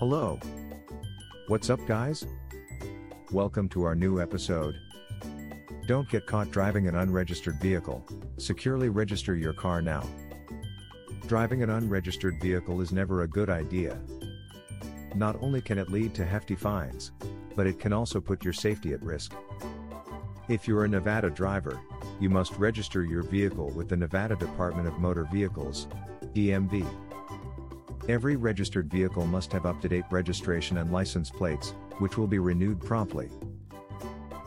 Hello. What's up, guys? Welcome to our new episode. Don't get caught driving an unregistered vehicle, securely register your car now. Driving an unregistered vehicle is never a good idea. Not only can it lead to hefty fines, but it can also put your safety at risk. If you're a Nevada driver, you must register your vehicle with the Nevada Department of Motor Vehicles, DMV. Every registered vehicle must have up to date registration and license plates, which will be renewed promptly.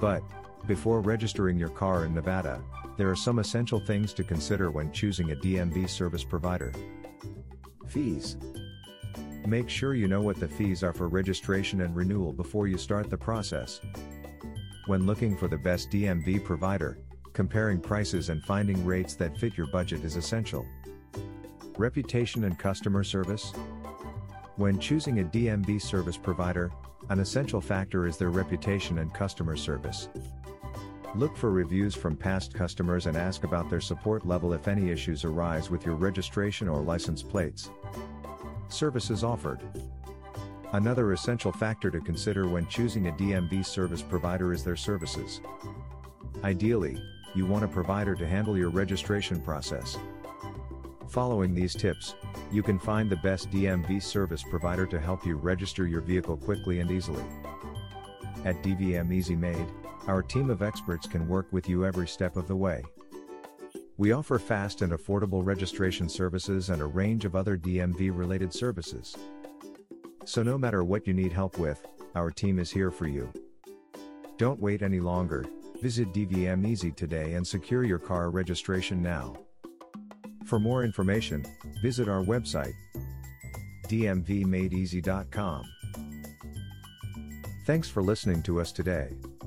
But, before registering your car in Nevada, there are some essential things to consider when choosing a DMV service provider. Fees. Make sure you know what the fees are for registration and renewal before you start the process. When looking for the best DMV provider, comparing prices and finding rates that fit your budget is essential. Reputation and customer service. When choosing a DMV service provider, an essential factor is their reputation and customer service. Look for reviews from past customers and ask about their support level if any issues arise with your registration or license plates. Services offered. Another essential factor to consider when choosing a DMV service provider is their services. Ideally, you want a provider to handle your registration process. Following these tips, you can find the best DMV service provider to help you register your vehicle quickly and easily. At DVM Easy Made, our team of experts can work with you every step of the way. We offer fast and affordable registration services and a range of other DMV related services. So, no matter what you need help with, our team is here for you. Don't wait any longer, visit DVM Easy today and secure your car registration now. For more information, visit our website dmvmadeeasy.com. Thanks for listening to us today.